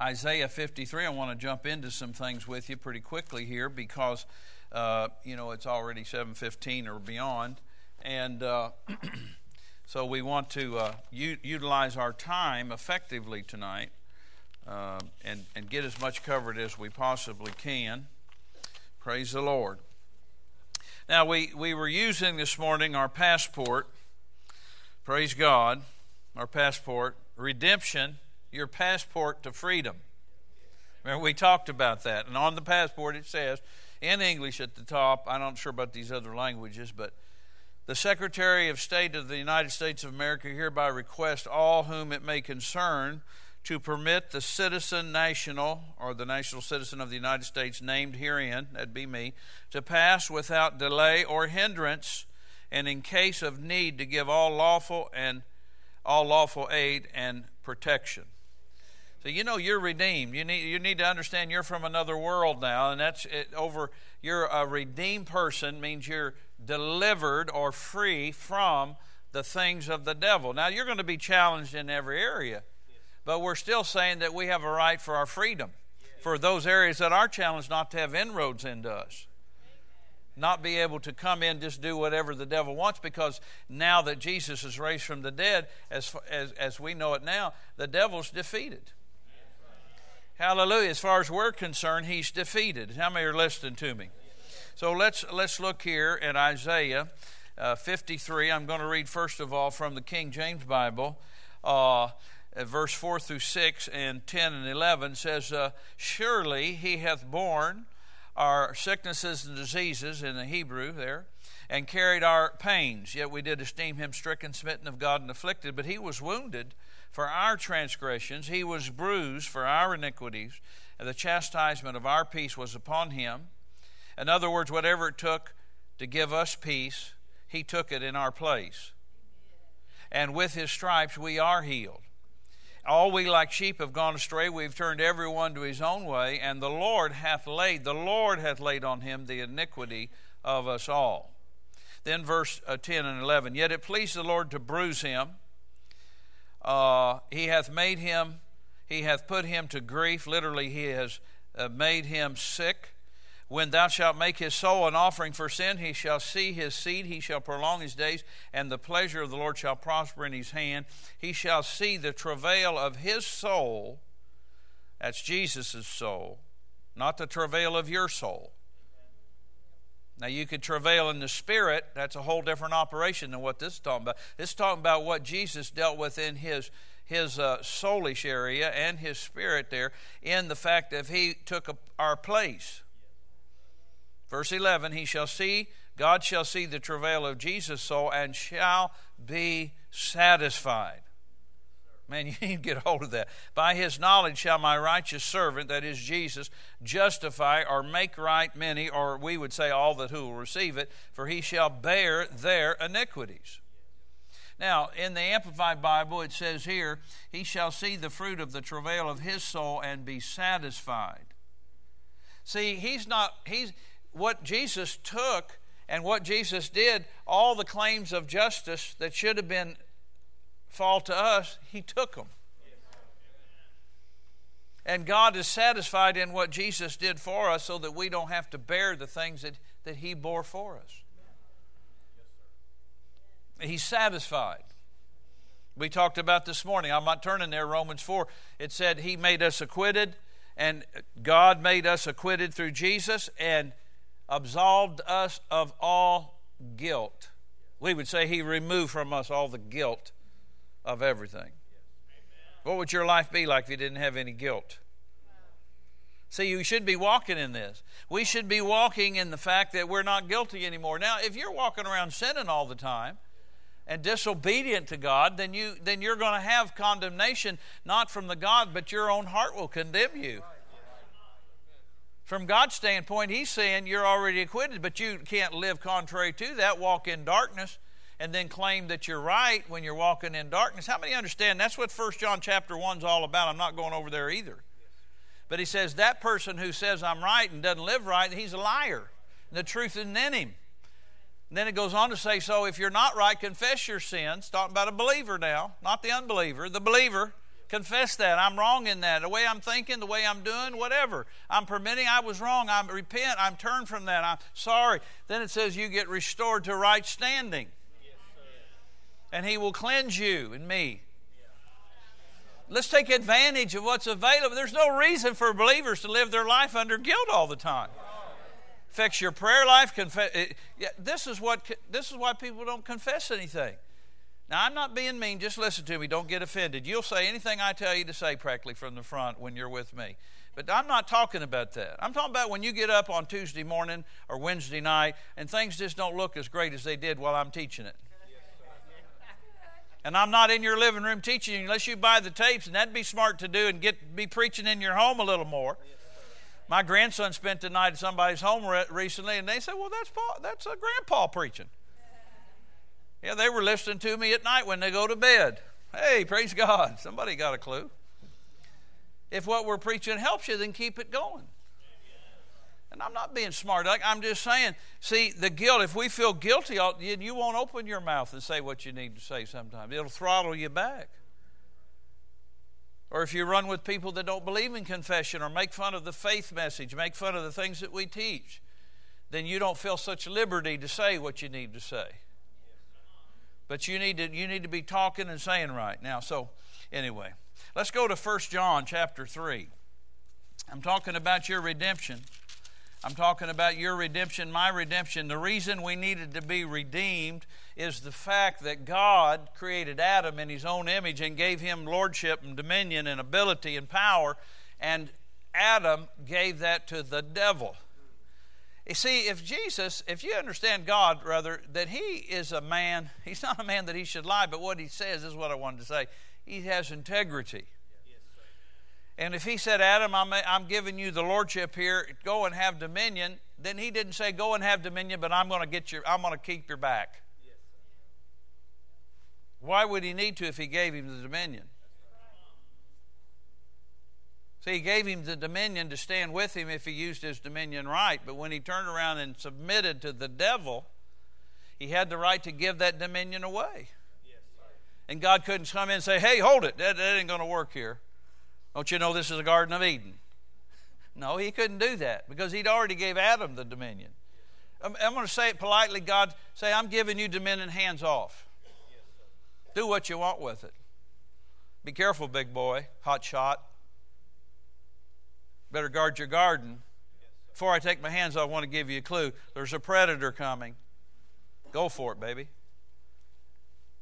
Isaiah 53. I want to jump into some things with you pretty quickly here because, uh, you know, it's already 7:15 or beyond, and uh, so we want to uh, u- utilize our time effectively tonight uh, and and get as much covered as we possibly can. Praise the Lord. Now we we were using this morning our passport. Praise God, our passport redemption your passport to freedom. Remember, we talked about that. And on the passport, it says, in English at the top, I'm not sure about these other languages, but the Secretary of State of the United States of America hereby requests all whom it may concern to permit the citizen national or the national citizen of the United States named herein, that'd be me, to pass without delay or hindrance, and in case of need to give all lawful and all lawful aid and protection. So you know you're redeemed. You need you need to understand you're from another world now, and that's it, over. You're a redeemed person means you're delivered or free from the things of the devil. Now you're going to be challenged in every area, but we're still saying that we have a right for our freedom, for those areas that are challenged not to have inroads into us not be able to come in just do whatever the devil wants because now that Jesus is raised from the dead, as, as, as we know it now, the devil's defeated. Hallelujah. As far as we're concerned, he's defeated. How many are listening to me? So let's, let's look here at Isaiah uh, 53. I'm going to read first of all from the King James Bible. Uh, verse 4 through 6 and 10 and 11 says, uh, Surely he hath borne our sicknesses and diseases in the Hebrew there, and carried our pains. Yet we did esteem him stricken, smitten of God, and afflicted. But he was wounded for our transgressions, he was bruised for our iniquities, and the chastisement of our peace was upon him. In other words, whatever it took to give us peace, he took it in our place. And with his stripes we are healed. All we like sheep have gone astray, we've turned every one to his own way, and the Lord hath laid, the Lord hath laid on him the iniquity of us all. Then verse uh, 10 and 11, Yet it pleased the Lord to bruise him uh, he hath made him, he hath put him to grief. Literally, he has uh, made him sick. When thou shalt make his soul an offering for sin, he shall see his seed, he shall prolong his days, and the pleasure of the Lord shall prosper in his hand. He shall see the travail of his soul. That's Jesus' soul, not the travail of your soul. Now, you could travail in the spirit. That's a whole different operation than what this is talking about. This is talking about what Jesus dealt with in his, his uh, soulish area and his spirit there, in the fact that he took our place. Verse 11 He shall see, God shall see the travail of Jesus' soul and shall be satisfied. Man, you need to get hold of that. By his knowledge shall my righteous servant, that is Jesus, justify or make right many, or we would say all that who will receive it, for he shall bear their iniquities. Now, in the Amplified Bible, it says here, He shall see the fruit of the travail of his soul and be satisfied. See, he's not, he's, what Jesus took and what Jesus did, all the claims of justice that should have been fall to us, He took them. And God is satisfied in what Jesus did for us so that we don't have to bear the things that, that He bore for us. He's satisfied. We talked about this morning. I'm not turning there, Romans 4. It said He made us acquitted, and God made us acquitted through Jesus and absolved us of all guilt. We would say He removed from us all the guilt of everything. What would your life be like if you didn't have any guilt? See, you should be walking in this. We should be walking in the fact that we're not guilty anymore. Now, if you're walking around sinning all the time and disobedient to God, then you then you're going to have condemnation not from the God, but your own heart will condemn you. From God's standpoint, He's saying you're already acquitted, but you can't live contrary to that, walk in darkness and then claim that you're right when you're walking in darkness. How many understand that's what 1 John chapter 1 is all about? I'm not going over there either. But he says that person who says I'm right and doesn't live right, he's a liar. And the truth isn't in him. And then it goes on to say, so if you're not right, confess your sins. Talking about a believer now, not the unbeliever, the believer. Confess that. I'm wrong in that. The way I'm thinking, the way I'm doing, whatever. I'm permitting I was wrong. I'm repent. I'm turned from that. I'm sorry. Then it says you get restored to right standing. And He will cleanse you and me. Let's take advantage of what's available. There's no reason for believers to live their life under guilt all the time. Affects your prayer life. Confess. This is what. This is why people don't confess anything. Now, I'm not being mean. Just listen to me. Don't get offended. You'll say anything I tell you to say practically from the front when you're with me. But I'm not talking about that. I'm talking about when you get up on Tuesday morning or Wednesday night and things just don't look as great as they did while I'm teaching it. And I'm not in your living room teaching unless you buy the tapes, and that'd be smart to do and get be preaching in your home a little more. My grandson spent the night at somebody's home recently, and they said, "Well, that's that's a grandpa preaching." Yeah, they were listening to me at night when they go to bed. Hey, praise God. Somebody got a clue. If what we're preaching helps you, then keep it going. And I'm not being smart. I'm just saying, see, the guilt, if we feel guilty, uh, you won't open your mouth and say what you need to say sometimes. It'll throttle you back. Or if you run with people that don't believe in confession or make fun of the faith message, make fun of the things that we teach, then you don't feel such liberty to say what you need to say. But you need to you need to be talking and saying right now. So anyway, let's go to 1 John chapter 3. I'm talking about your redemption. I'm talking about your redemption, my redemption. The reason we needed to be redeemed is the fact that God created Adam in his own image and gave him lordship and dominion and ability and power, and Adam gave that to the devil. You see, if Jesus, if you understand God, rather, that He is a man, He's not a man that He should lie, but what He says is what I wanted to say. He has integrity. And if He said, Adam, I'm, I'm giving you the lordship here, go and have dominion, then He didn't say, go and have dominion, but I'm going to get your, I'm going to keep your back. Why would He need to if He gave him the dominion? See, he gave him the dominion to stand with him if he used his dominion right. But when he turned around and submitted to the devil, he had the right to give that dominion away. and God couldn't come in and say, hey, hold it. That, that ain't going to work here. Don't you know this is the Garden of Eden? No, he couldn't do that because he'd already gave Adam the dominion. I'm, I'm going to say it politely. God, say, I'm giving you dominion hands off. Do what you want with it. Be careful, big boy, hot shot. Better guard your garden. Before I take my hands, I want to give you a clue. There's a predator coming. Go for it, baby.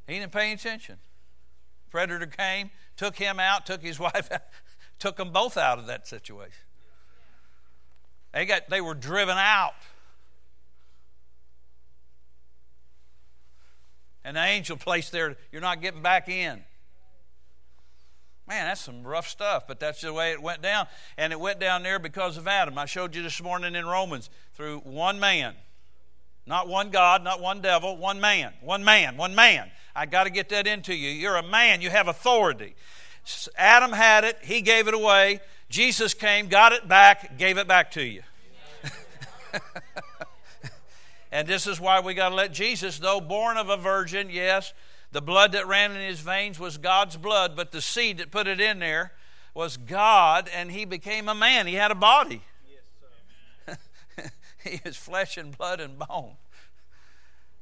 He didn't pay attention. Predator came, took him out, took his wife out, took them both out of that situation. They got they were driven out. The angel placed there, you're not getting back in. Man, that's some rough stuff, but that's the way it went down. And it went down there because of Adam. I showed you this morning in Romans through one man. Not one God, not one devil, one man. One man, one man. I got to get that into you. You're a man, you have authority. Adam had it, he gave it away. Jesus came, got it back, gave it back to you. and this is why we got to let Jesus, though born of a virgin, yes, the blood that ran in his veins was God's blood, but the seed that put it in there was God, and he became a man. He had a body. Yes, he is flesh and blood and bone.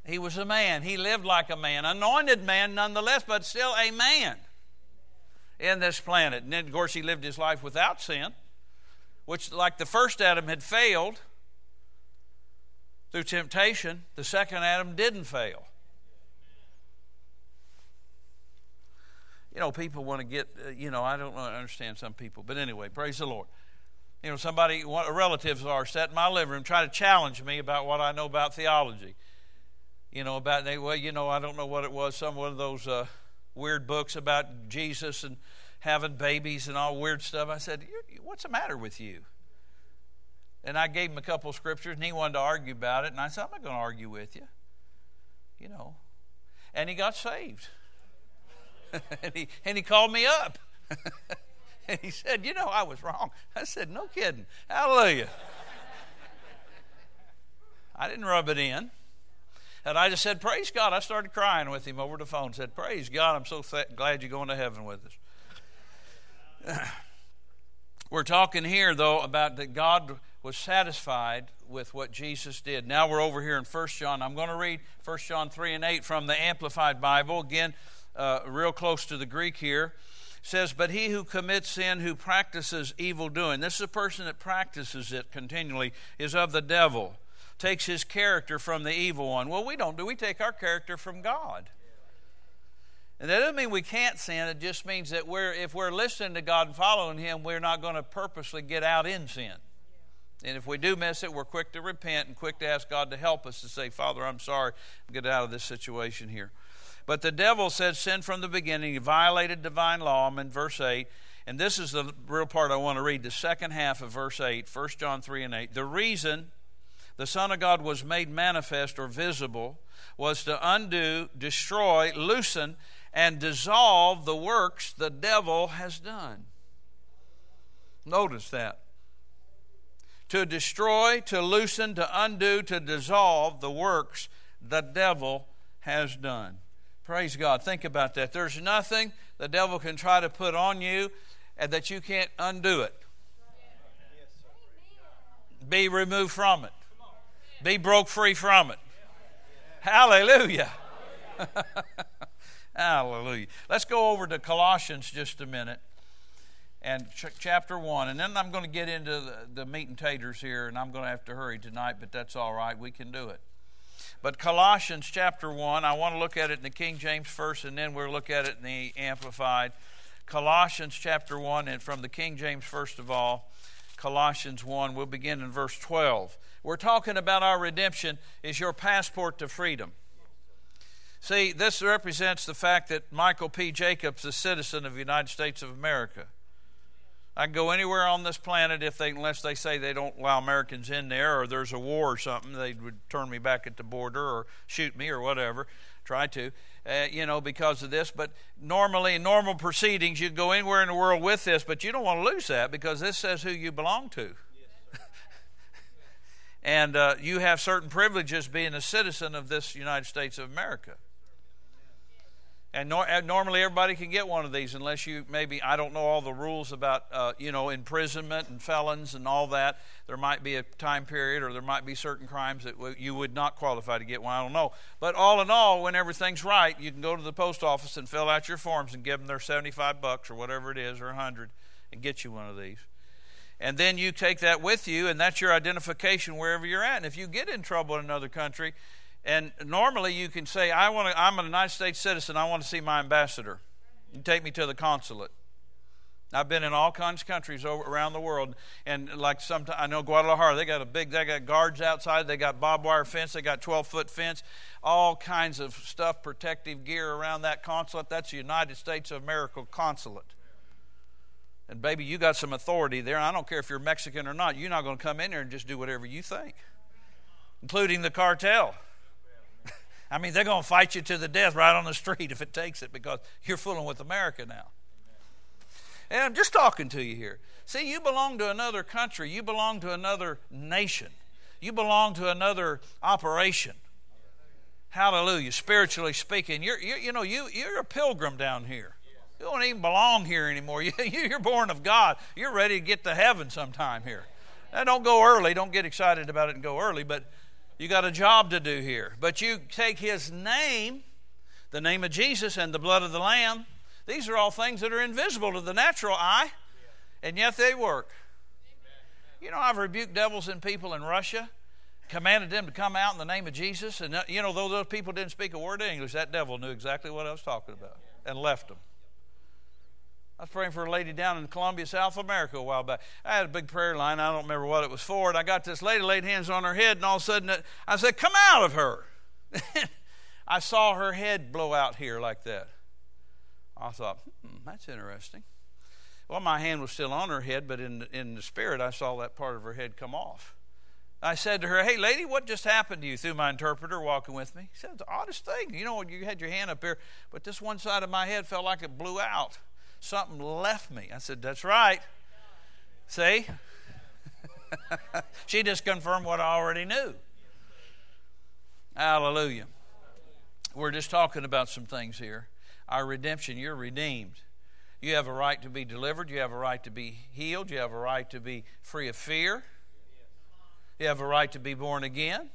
He was a man. He lived like a man, anointed man nonetheless, but still a man in this planet. And then, of course, he lived his life without sin, which, like the first Adam had failed through temptation, the second Adam didn't fail. you know, people want to get, uh, you know, I don't understand some people, but anyway, praise the Lord. You know, somebody, relatives are sat in my living room trying to challenge me about what I know about theology. You know, about, they, well, you know, I don't know what it was, some one of those uh, weird books about Jesus and having babies and all weird stuff. I said, what's the matter with you? And I gave him a couple of scriptures, and he wanted to argue about it. And I said, I'm not going to argue with you. You know. And he got saved. and, he, and he called me up. and he said, You know, I was wrong. I said, No kidding. Hallelujah. I didn't rub it in. And I just said, Praise God. I started crying with him over the phone. Said, Praise God. I'm so th- glad you're going to heaven with us. we're talking here, though, about that God was satisfied with what Jesus did. Now we're over here in 1 John. I'm going to read 1 John 3 and 8 from the Amplified Bible. Again, uh, real close to the Greek here. It says, But he who commits sin, who practices evil doing, this is a person that practices it continually, is of the devil, takes his character from the evil one. Well, we don't do. We take our character from God. And that doesn't mean we can't sin. It just means that we're, if we're listening to God and following Him, we're not going to purposely get out in sin. And if we do miss it, we're quick to repent and quick to ask God to help us to say, Father, I'm sorry, get out of this situation here. But the devil said sin from the beginning. He violated divine law. I'm in verse 8. And this is the real part I want to read, the second half of verse 8, 1 John 3 and 8. The reason the Son of God was made manifest or visible was to undo, destroy, loosen, and dissolve the works the devil has done. Notice that to destroy, to loosen, to undo, to dissolve the works the devil has done. Praise God. Think about that. There's nothing the devil can try to put on you and that you can't undo it. Be removed from it. Be broke free from it. Hallelujah. Hallelujah. Let's go over to Colossians just a minute and ch- chapter 1. And then I'm going to get into the, the meat and taters here, and I'm going to have to hurry tonight, but that's all right. We can do it. But Colossians chapter 1, I want to look at it in the King James first, and then we'll look at it in the Amplified. Colossians chapter 1, and from the King James first of all, Colossians 1, we'll begin in verse 12. We're talking about our redemption is your passport to freedom. See, this represents the fact that Michael P. Jacobs is a citizen of the United States of America. I can go anywhere on this planet if they, unless they say they don't allow Americans in there or there's a war or something, they would turn me back at the border or shoot me or whatever. Try to, uh, you know, because of this. But normally, in normal proceedings, you'd go anywhere in the world with this, but you don't want to lose that because this says who you belong to. And uh, you have certain privileges being a citizen of this United States of America. And, nor, and, normally everybody can get one of these unless you maybe, I don't know all the rules about, uh, you know, imprisonment and felons and all that. There might be a time period or there might be certain crimes that w- you would not qualify to get one. I don't know. But all in all, when everything's right, you can go to the post office and fill out your forms and give them their 75 bucks or whatever it is or a 100 and get you one of these. And then you take that with you and that's your identification wherever you're at. And if you get in trouble in another country, and normally you can say, I want to, I'm a United States citizen, I want to see my ambassador. You take me to the consulate. I've been in all kinds of countries over, around the world, and like some, I know Guadalajara, they got a big, they got guards outside, they got barbed wire fence, they got 12 foot fence, all kinds of stuff, protective gear around that consulate. That's the United States of America consulate. And baby, you got some authority there. I don't care if you're Mexican or not. You're not going to come in here and just do whatever you think, including the cartel. I mean, they're going to fight you to the death right on the street if it takes it because you're fooling with America now. And I'm just talking to you here. See, you belong to another country, you belong to another nation, you belong to another operation. Hallelujah. Spiritually speaking, you're, you're you know you you're a pilgrim down here. You don't even belong here anymore. You, you're born of God. You're ready to get to heaven sometime here. Now, don't go early. Don't get excited about it and go early, but you got a job to do here. But you take his name, the name of Jesus, and the blood of the Lamb. These are all things that are invisible to the natural eye, and yet they work. You know, I've rebuked devils and people in Russia, commanded them to come out in the name of Jesus. And, uh, you know, though those people didn't speak a word of English, that devil knew exactly what I was talking about and left them. I was praying for a lady down in Colombia, South America a while back. I had a big prayer line. I don't remember what it was for. And I got this lady laid hands on her head, and all of a sudden I said, Come out of her. I saw her head blow out here like that. I thought, hmm, that's interesting. Well, my hand was still on her head, but in, in the spirit, I saw that part of her head come off. I said to her, Hey, lady, what just happened to you? Through my interpreter walking with me. He said, It's the oddest thing. You know, you had your hand up here, but this one side of my head felt like it blew out something left me. I said, That's right. See? she just confirmed what I already knew. Hallelujah. We're just talking about some things here. Our redemption, you're redeemed. You have a right to be delivered. You have a right to be healed. You have a right to be free of fear. You have a right to be born again.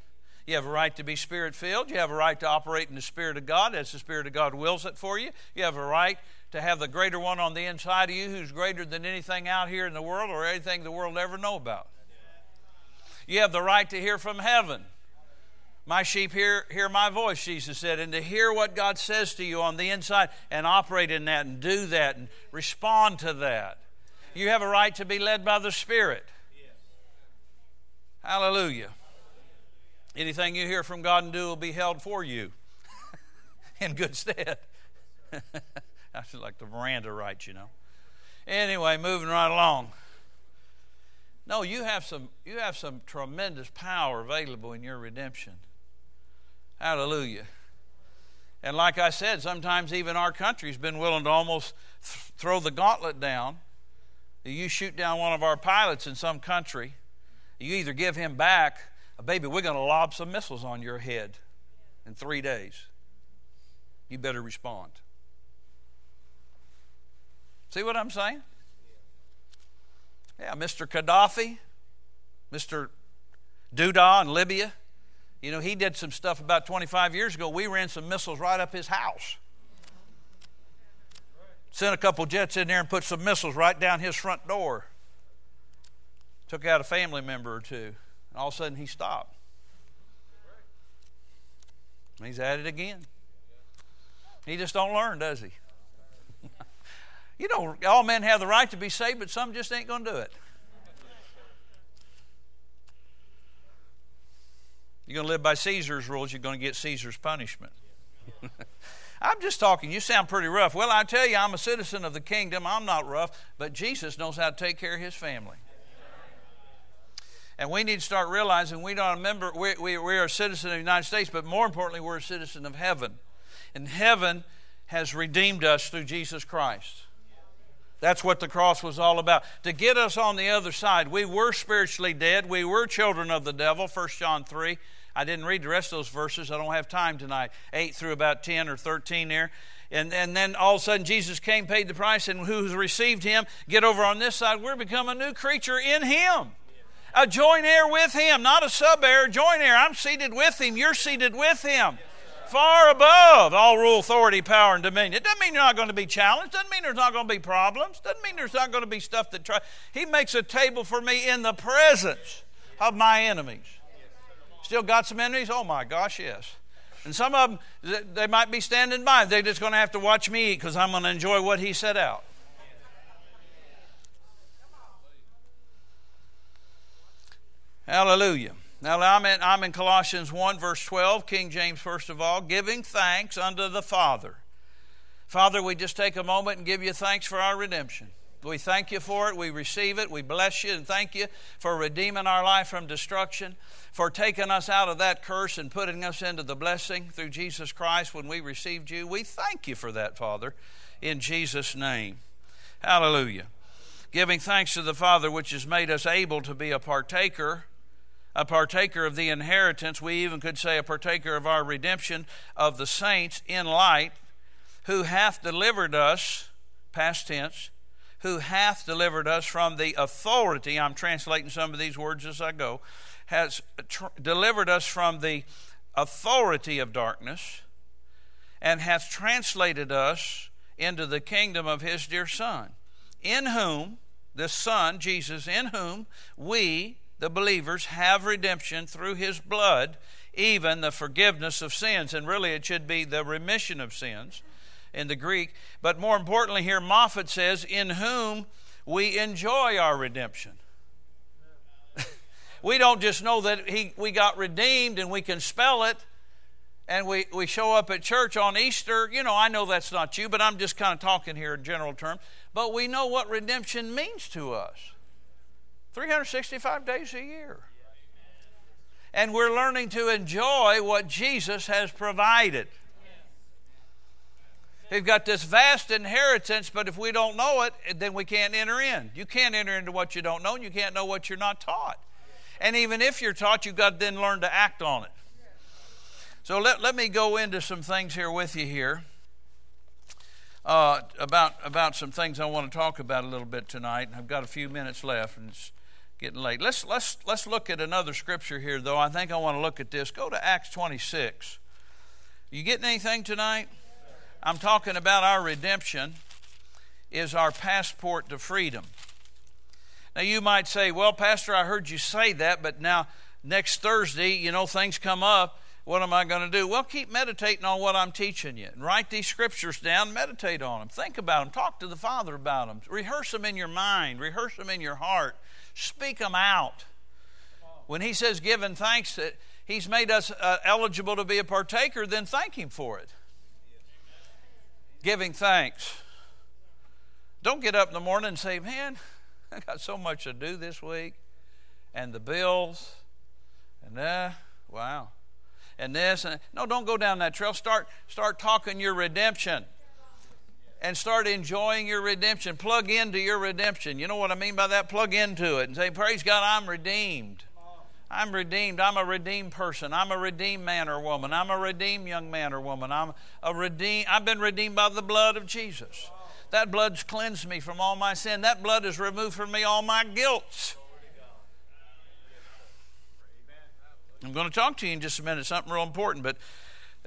You have a right to be spirit filled. You have a right to operate in the Spirit of God as the Spirit of God wills it for you. You have a right to have the greater one on the inside of you who's greater than anything out here in the world or anything the world ever know about. You have the right to hear from heaven. My sheep hear, hear my voice, Jesus said, and to hear what God says to you on the inside and operate in that and do that and respond to that. You have a right to be led by the Spirit. Hallelujah. Anything you hear from God and do will be held for you in good stead. I feel like the Miranda rights, you know. Anyway, moving right along. No, you have some you have some tremendous power available in your redemption. Hallelujah. And like I said, sometimes even our country's been willing to almost th- throw the gauntlet down. You shoot down one of our pilots in some country, you either give him back, baby, we're going to lob some missiles on your head in three days. You better respond. See what I'm saying? Yeah, Mr. Gaddafi, Mr. Duda in Libya. You know, he did some stuff about 25 years ago. We ran some missiles right up his house. Sent a couple jets in there and put some missiles right down his front door. Took out a family member or two. And all of a sudden he stopped. He's at it again. He just don't learn, does he? You know, all men have the right to be saved, but some just ain't going to do it. You're going to live by Caesar's rules, you're going to get Caesar's punishment. I'm just talking. You sound pretty rough. Well, I tell you, I'm a citizen of the kingdom. I'm not rough, but Jesus knows how to take care of his family. And we need to start realizing we don't remember we, we, we are a citizen of the United States, but more importantly, we're a citizen of heaven. And heaven has redeemed us through Jesus Christ. That's what the cross was all about. To get us on the other side. We were spiritually dead. We were children of the devil, 1 John 3. I didn't read the rest of those verses. I don't have time tonight. 8 through about 10 or 13 there. And, and then all of a sudden Jesus came, paid the price, and who's received him, get over on this side. We're become a new creature in him. A joint heir with him, not a sub heir, joint heir. I'm seated with him. You're seated with him far above all rule, authority, power, and dominion. It doesn't mean you're not going to be challenged. Doesn't mean there's not going to be problems. Doesn't mean there's not going to be stuff that try. He makes a table for me in the presence of my enemies. Still got some enemies? Oh my gosh, yes. And some of them, they might be standing by. They're just going to have to watch me eat because I'm going to enjoy what he set out. Hallelujah. Now, I'm in, I'm in Colossians 1, verse 12, King James, first of all, giving thanks unto the Father. Father, we just take a moment and give you thanks for our redemption. We thank you for it. We receive it. We bless you and thank you for redeeming our life from destruction, for taking us out of that curse and putting us into the blessing through Jesus Christ when we received you. We thank you for that, Father, in Jesus' name. Hallelujah. Giving thanks to the Father, which has made us able to be a partaker a partaker of the inheritance, we even could say a partaker of our redemption of the saints in light, who hath delivered us, past tense, who hath delivered us from the authority, I'm translating some of these words as I go, has tr- delivered us from the authority of darkness and hath translated us into the kingdom of his dear Son, in whom, the Son, Jesus, in whom we, the believers have redemption through his blood, even the forgiveness of sins. And really, it should be the remission of sins in the Greek. But more importantly, here Moffatt says, in whom we enjoy our redemption. we don't just know that he, we got redeemed and we can spell it and we, we show up at church on Easter. You know, I know that's not you, but I'm just kind of talking here in general terms. But we know what redemption means to us. 365 days a year. And we're learning to enjoy what Jesus has provided. We've got this vast inheritance, but if we don't know it, then we can't enter in. You can't enter into what you don't know, and you can't know what you're not taught. And even if you're taught, you've got to then learn to act on it. So let, let me go into some things here with you here. uh, about about some things I want to talk about a little bit tonight. I've got a few minutes left, and it's getting late. Let's let's let's look at another scripture here, though. I think I want to look at this. Go to Acts 26. You getting anything tonight? I'm talking about our redemption is our passport to freedom. Now you might say, "Well, Pastor, I heard you say that, but now next Thursday, you know, things come up." What am I going to do? Well, keep meditating on what I'm teaching you. Write these scriptures down, meditate on them, think about them, talk to the Father about them, rehearse them in your mind, rehearse them in your heart, speak them out. When He says giving thanks, that He's made us uh, eligible to be a partaker, then thank Him for it. Giving thanks. Don't get up in the morning and say, Man, I got so much to do this week, and the bills, and uh, wow and this and no don't go down that trail start start talking your redemption and start enjoying your redemption. Plug into your redemption. You know what i mean by that? Plug into it and say praise god i'm redeemed. I'm redeemed. I'm a redeemed person. I'm a redeemed man or woman. I'm a redeemed young man or woman. I'm a redeemed i've been redeemed by the blood of jesus. That blood's cleansed me from all my sin. That blood has removed from me all my guilt. I'm going to talk to you in just a minute, something real important, but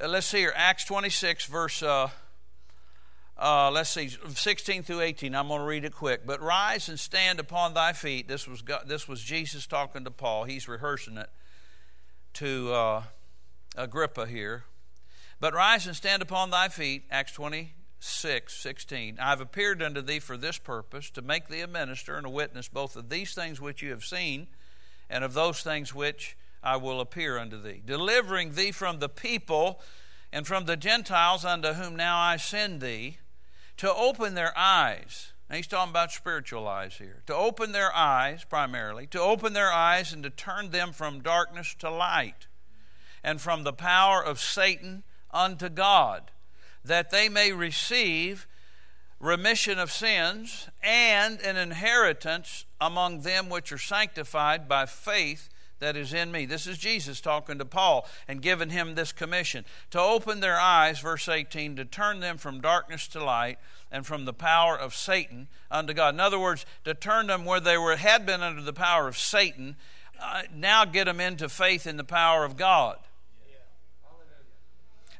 uh, let's see here. Acts 26, verse, uh, uh, let's see, 16 through 18. I'm going to read it quick. But rise and stand upon thy feet. This was, God, this was Jesus talking to Paul. He's rehearsing it to uh, Agrippa here. But rise and stand upon thy feet, Acts 26, 16. I have appeared unto thee for this purpose, to make thee a minister and a witness both of these things which you have seen and of those things which I will appear unto thee, delivering thee from the people and from the Gentiles unto whom now I send thee, to open their eyes. Now he's talking about spiritual eyes here. To open their eyes, primarily, to open their eyes and to turn them from darkness to light, and from the power of Satan unto God, that they may receive remission of sins and an inheritance among them which are sanctified by faith that is in me. This is Jesus talking to Paul and giving him this commission to open their eyes, verse 18, to turn them from darkness to light and from the power of Satan unto God. In other words, to turn them where they were had been under the power of Satan, uh, now get them into faith in the power of God.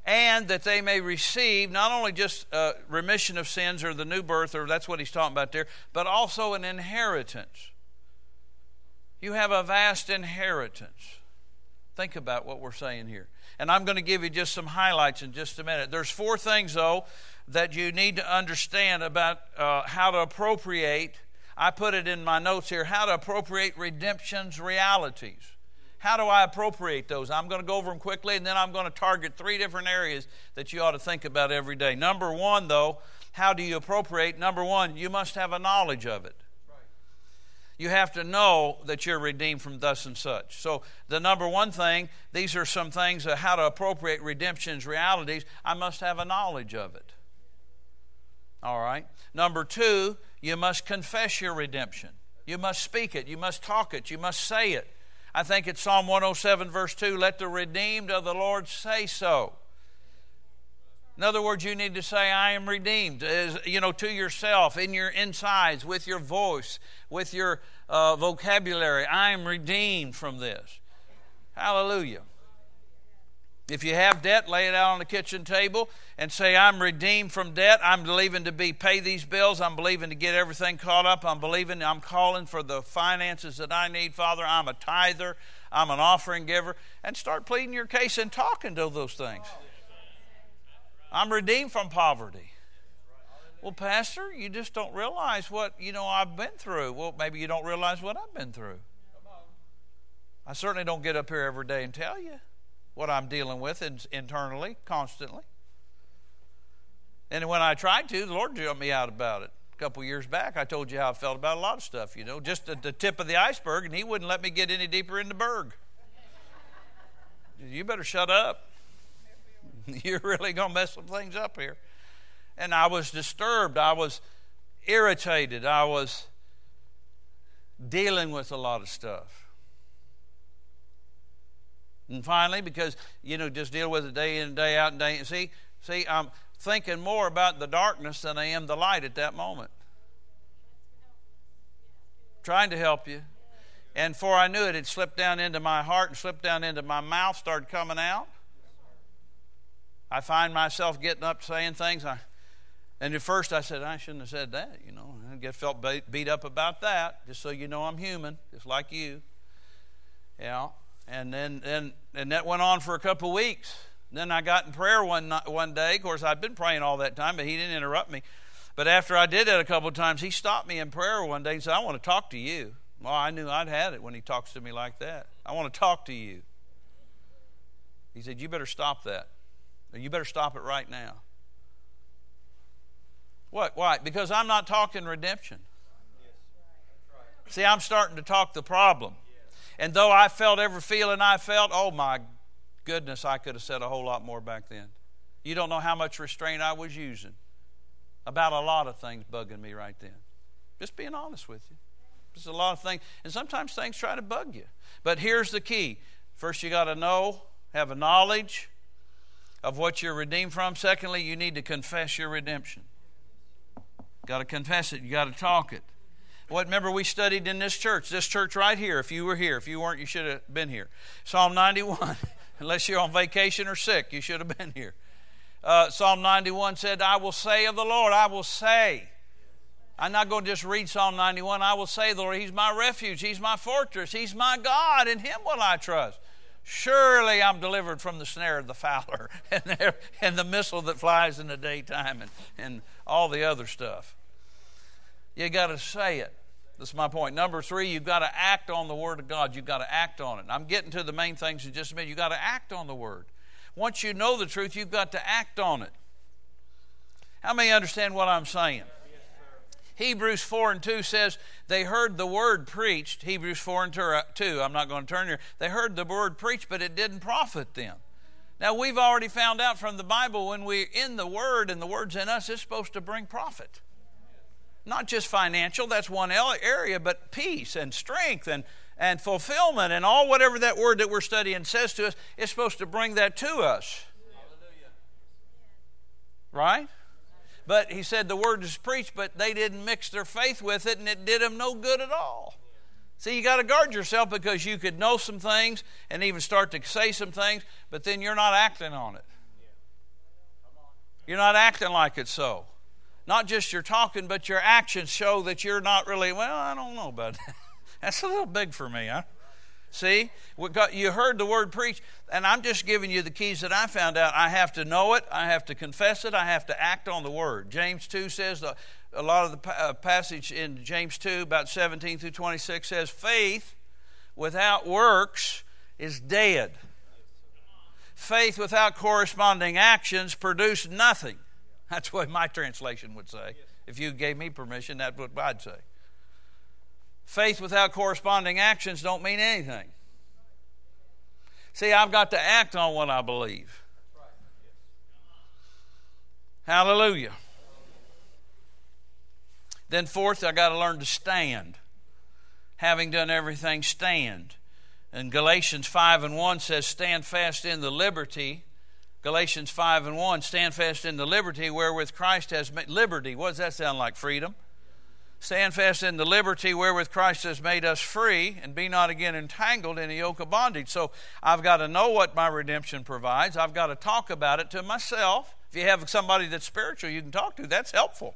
And that they may receive not only just uh, remission of sins or the new birth, or that's what he's talking about there, but also an inheritance. You have a vast inheritance. Think about what we're saying here. And I'm going to give you just some highlights in just a minute. There's four things, though, that you need to understand about uh, how to appropriate. I put it in my notes here how to appropriate redemption's realities. How do I appropriate those? I'm going to go over them quickly, and then I'm going to target three different areas that you ought to think about every day. Number one, though, how do you appropriate? Number one, you must have a knowledge of it you have to know that you're redeemed from thus and such. So, the number one thing, these are some things of how to appropriate redemption's realities. I must have a knowledge of it. All right. Number two, you must confess your redemption. You must speak it. You must talk it. You must say it. I think it's Psalm 107, verse 2 let the redeemed of the Lord say so. In other words, you need to say, I am redeemed, as, you know, to yourself, in your insides, with your voice, with your uh, vocabulary. I am redeemed from this. Hallelujah. If you have debt, lay it out on the kitchen table and say, I'm redeemed from debt. I'm believing to be pay these bills. I'm believing to get everything caught up. I'm believing I'm calling for the finances that I need, Father. I'm a tither. I'm an offering giver. And start pleading your case and talking to those things. I'm redeemed from poverty. Well, Pastor, you just don't realize what, you know, I've been through. Well, maybe you don't realize what I've been through. I certainly don't get up here every day and tell you what I'm dealing with internally, constantly. And when I tried to, the Lord jumped me out about it. A couple years back, I told you how I felt about a lot of stuff, you know, just at the tip of the iceberg, and He wouldn't let me get any deeper in the berg. You better shut up. You're really going to mess some things up here. And I was disturbed. I was irritated. I was dealing with a lot of stuff. And finally, because, you know, just deal with it day in and day out and day. See, see, I'm thinking more about the darkness than I am the light at that moment. Trying to help you. And before I knew it, it slipped down into my heart and slipped down into my mouth, started coming out. I find myself getting up saying things. I, and at first I said, I shouldn't have said that, you know. I get felt beat up about that, just so you know I'm human, just like you. Yeah. And then, then and that went on for a couple of weeks. Then I got in prayer one one day. Of course, I'd been praying all that time, but he didn't interrupt me. But after I did that a couple of times, he stopped me in prayer one day and said, I want to talk to you. Well, I knew I'd had it when he talks to me like that. I want to talk to you. He said, You better stop that. You better stop it right now. What? Why? Because I'm not talking redemption. See, I'm starting to talk the problem. And though I felt every feeling I felt, oh my goodness, I could have said a whole lot more back then. You don't know how much restraint I was using about a lot of things bugging me right then. Just being honest with you. There's a lot of things. And sometimes things try to bug you. But here's the key first, you got to know, have a knowledge of what you're redeemed from. Secondly, you need to confess your redemption. Got to confess it, you got to talk it. What remember we studied in this church, this church right here. If you were here, if you weren't, you should have been here. Psalm 91. Unless you're on vacation or sick, you should have been here. Uh, Psalm 91 said, I will say of the Lord, I will say. I'm not going to just read Psalm 91. I will say, the Lord, He's my refuge, He's my fortress, He's my God, in Him will I trust. Surely I'm delivered from the snare of the fowler and, the, and the missile that flies in the daytime and, and all the other stuff. You got to say it. That's my point. Number three, you've got to act on the Word of God. You've got to act on it. I'm getting to the main things in just a minute. You've got to act on the Word. Once you know the truth, you've got to act on it. How many understand what I'm saying? Hebrews 4 and 2 says they heard the word preached. Hebrews 4 and 2, uh, I'm not going to turn here. They heard the word preached, but it didn't profit them. Now, we've already found out from the Bible when we're in the Word and the Word's in us, it's supposed to bring profit. Not just financial, that's one area, but peace and strength and, and fulfillment and all whatever that word that we're studying says to us is supposed to bring that to us. Right? But he said the word is preached, but they didn't mix their faith with it, and it did them no good at all. See, you got to guard yourself because you could know some things and even start to say some things, but then you're not acting on it. You're not acting like it's so. Not just your talking, but your actions show that you're not really, well, I don't know about that. That's a little big for me, huh? See, you heard the word preach, and I'm just giving you the keys that I found out. I have to know it, I have to confess it, I have to act on the word. James 2 says, a lot of the uh, passage in James 2, about 17 through 26, says, faith without works is dead. Faith without corresponding actions produce nothing. That's what my translation would say. If you gave me permission, that's what I'd say. Faith without corresponding actions don't mean anything. See, I've got to act on what I believe. Hallelujah. Then, fourth, I got to learn to stand. Having done everything, stand. And Galatians 5 and 1 says, Stand fast in the liberty Galatians 5 and 1 stand fast in the liberty wherewith Christ has made liberty. What does that sound like? Freedom. Stand fast in the liberty wherewith Christ has made us free and be not again entangled in a yoke of bondage. So I've got to know what my redemption provides. I've got to talk about it to myself. If you have somebody that's spiritual you can talk to, that's helpful.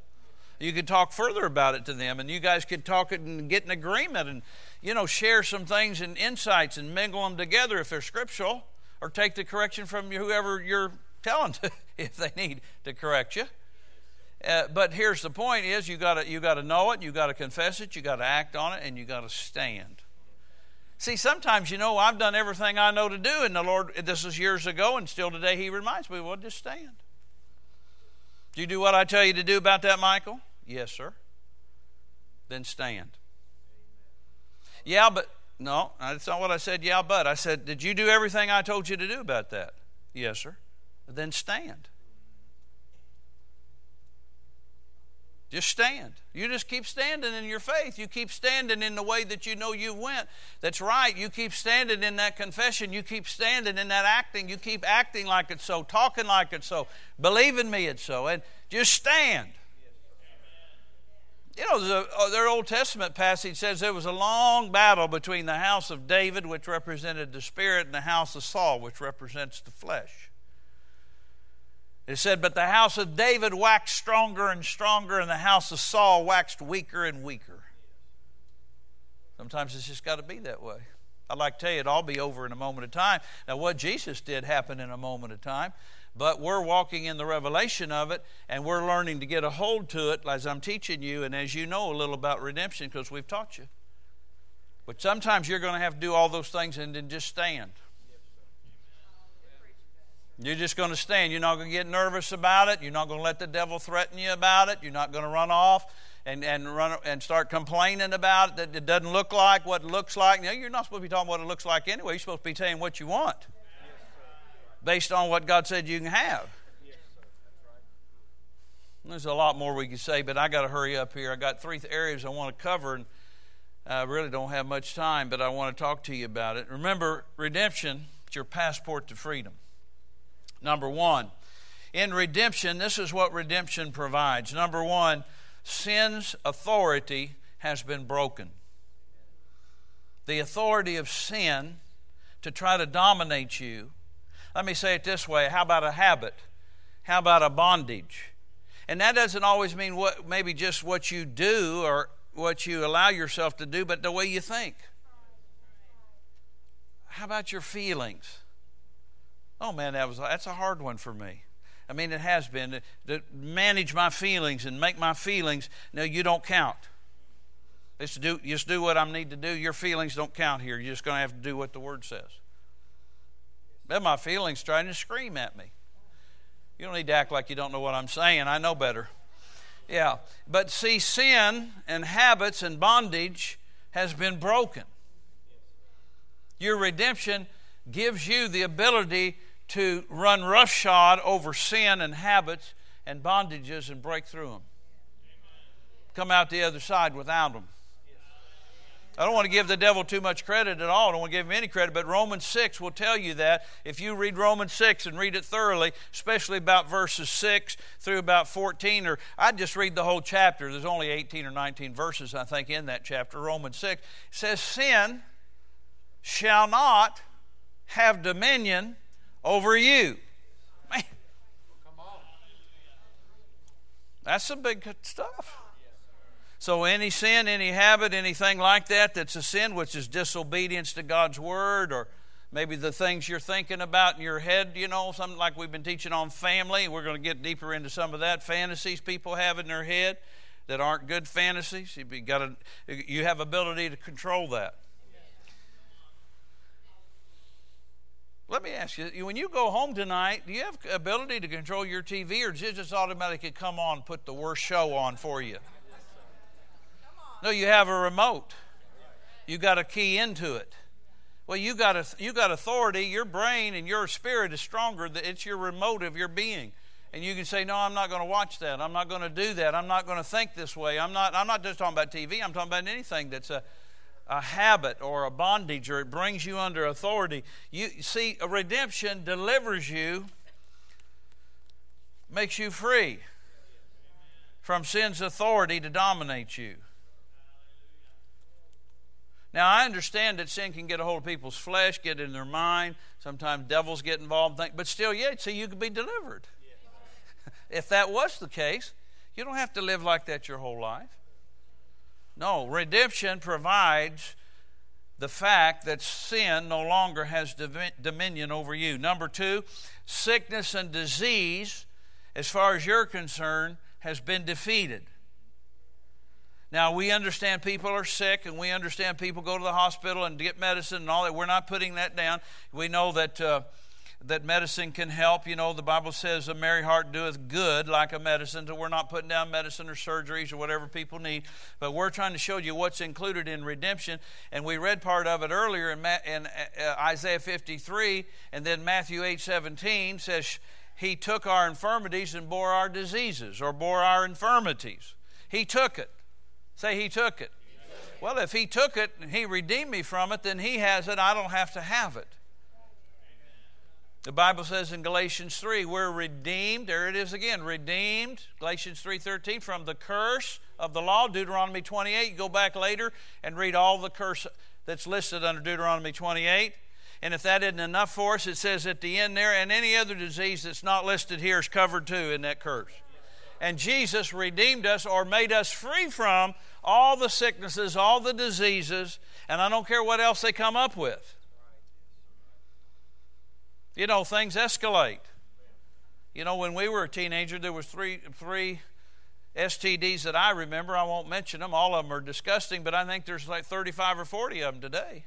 You can talk further about it to them, and you guys could talk it and get an agreement and, you know, share some things and insights and mingle them together if they're scriptural or take the correction from whoever you're telling to if they need to correct you. Uh, but here's the point is you got you got to know it, you got to confess it, you got to act on it and you got to stand. See, sometimes you know I've done everything I know to do and the Lord this is years ago and still today he reminds me, well just stand. Do you do what I tell you to do about that, Michael? Yes, sir. Then stand. Yeah, but no, that's not what I said, yeah, but. I said, Did you do everything I told you to do about that? Yes, sir. Then stand. Just stand. You just keep standing in your faith. You keep standing in the way that you know you went. That's right. You keep standing in that confession. You keep standing in that acting. You keep acting like it's so, talking like it's so, believing me it's so, and just stand. You know, uh, their Old Testament passage says there was a long battle between the house of David, which represented the spirit, and the house of Saul, which represents the flesh. It said, But the house of David waxed stronger and stronger, and the house of Saul waxed weaker and weaker. Sometimes it's just got to be that way. I'd like to tell you, it'll all be over in a moment of time. Now, what Jesus did happened in a moment of time, but we're walking in the revelation of it, and we're learning to get a hold to it as I'm teaching you, and as you know a little about redemption because we've taught you. But sometimes you're going to have to do all those things and then just stand. You're just going to stand. You're not going to get nervous about it. You're not going to let the devil threaten you about it. You're not going to run off and, and run and start complaining about it that it doesn't look like what it looks like. No, you're not supposed to be talking what it looks like anyway. You're supposed to be saying what you want based on what God said you can have. There's a lot more we could say, but I got to hurry up here. I got three areas I want to cover, and I really don't have much time, but I want to talk to you about it. Remember, redemption is your passport to freedom. Number one, in redemption, this is what redemption provides. Number one, sin's authority has been broken. The authority of sin to try to dominate you. Let me say it this way how about a habit? How about a bondage? And that doesn't always mean what maybe just what you do or what you allow yourself to do, but the way you think. How about your feelings? Oh man, that was that's a hard one for me. I mean, it has been uh, to, to manage my feelings and make my feelings. No, you don't count. Just do just do what I need to do. Your feelings don't count here. You're just going to have to do what the Word says. Then my feelings trying to scream at me. You don't need to act like you don't know what I'm saying. I know better. Yeah, but see, sin and habits and bondage has been broken. Your redemption gives you the ability to run roughshod over sin and habits and bondages and break through them. Come out the other side without them. I don't want to give the devil too much credit at all. I don't want to give him any credit, but Romans 6 will tell you that. If you read Romans 6 and read it thoroughly, especially about verses 6 through about 14, or I'd just read the whole chapter. There's only 18 or 19 verses, I think, in that chapter. Romans 6 says, Sin shall not have dominion over you. Man. That's some big stuff. So, any sin, any habit, anything like that that's a sin, which is disobedience to God's word, or maybe the things you're thinking about in your head, you know, something like we've been teaching on family. We're going to get deeper into some of that. Fantasies people have in their head that aren't good fantasies. You've got to, you have ability to control that. Let me ask you, when you go home tonight, do you have ability to control your TV or does it just automatically come on and put the worst show on for you? No, you have a remote. You got a key into it. Well, you got a, you got authority. Your brain and your spirit is stronger. It's your remote of your being. And you can say, No, I'm not going to watch that. I'm not going to do that. I'm not going to think this way. I'm not, I'm not just talking about TV. I'm talking about anything that's a, a habit or a bondage or it brings you under authority. You see, a redemption delivers you, makes you free from sin's authority to dominate you. Now, I understand that sin can get a hold of people's flesh, get in their mind. Sometimes devils get involved, but still, yeah, see, you could be delivered. if that was the case, you don't have to live like that your whole life. No, redemption provides the fact that sin no longer has dominion over you. Number two, sickness and disease, as far as you're concerned, has been defeated. Now, we understand people are sick and we understand people go to the hospital and get medicine and all that. We're not putting that down. We know that. Uh, that medicine can help. You know, the Bible says a merry heart doeth good like a medicine. So we're not putting down medicine or surgeries or whatever people need, but we're trying to show you what's included in redemption. And we read part of it earlier in, in uh, Isaiah 53, and then Matthew 8 17 says, He took our infirmities and bore our diseases, or bore our infirmities. He took it. Say, He took it. Well, if He took it and He redeemed me from it, then He has it. I don't have to have it. The Bible says in Galatians 3, we're redeemed. There it is again, redeemed. Galatians 3:13 from the curse of the law, Deuteronomy 28. You go back later and read all the curse that's listed under Deuteronomy 28. And if that isn't enough for us, it says at the end there, and any other disease that's not listed here is covered too in that curse. And Jesus redeemed us or made us free from all the sicknesses, all the diseases, and I don't care what else they come up with. You know, things escalate. You know, when we were a teenager, there was three three STDs that I remember. I won't mention them. All of them are disgusting, but I think there's like 35 or 40 of them today.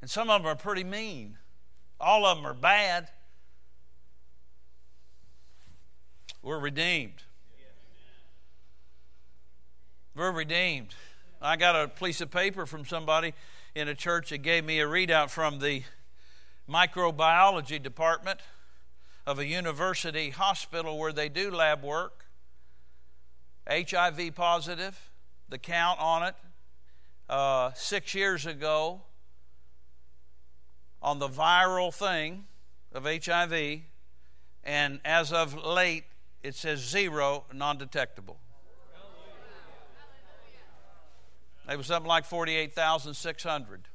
And some of them are pretty mean. All of them are bad. We're redeemed. We're redeemed. I got a piece of paper from somebody in a church that gave me a readout from the microbiology department of a university hospital where they do lab work. HIV positive, the count on it uh, six years ago on the viral thing of HIV, and as of late, it says zero, non detectable. It was something like 48,600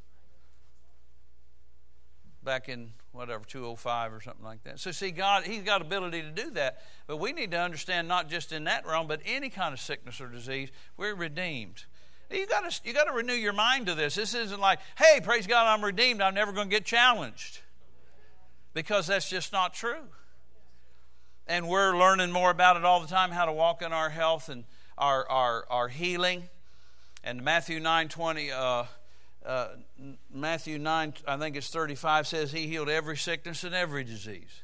back in whatever 205 or something like that. So see God he's got ability to do that, but we need to understand not just in that realm but any kind of sickness or disease, we're redeemed. You got to you got to renew your mind to this. This isn't like, "Hey, praise God, I'm redeemed. I'm never going to get challenged." Because that's just not true. And we're learning more about it all the time how to walk in our health and our our our healing. And Matthew 9:20 uh, uh, Matthew 9 I think it's 35 says he healed every sickness and every disease.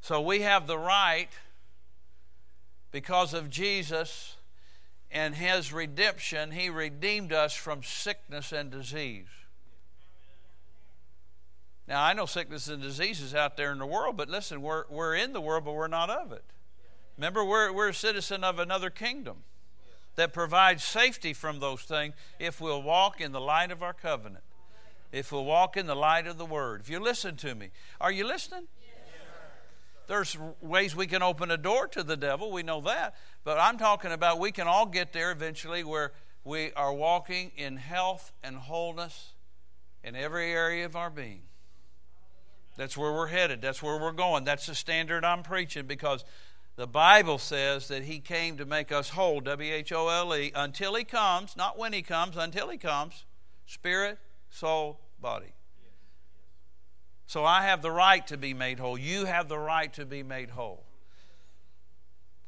So we have the right because of Jesus and his redemption, he redeemed us from sickness and disease. Now, I know sickness and diseases out there in the world, but listen, we're, we're in the world, but we're not of it. Remember, we're, we're a citizen of another kingdom that provides safety from those things if we'll walk in the light of our covenant, if we'll walk in the light of the Word. If you listen to me, are you listening? There's ways we can open a door to the devil, we know that. But I'm talking about we can all get there eventually where we are walking in health and wholeness in every area of our being. That's where we're headed. That's where we're going. That's the standard I'm preaching because the Bible says that He came to make us whole, W H O L E, until He comes, not when He comes, until He comes, spirit, soul, body. So I have the right to be made whole. You have the right to be made whole.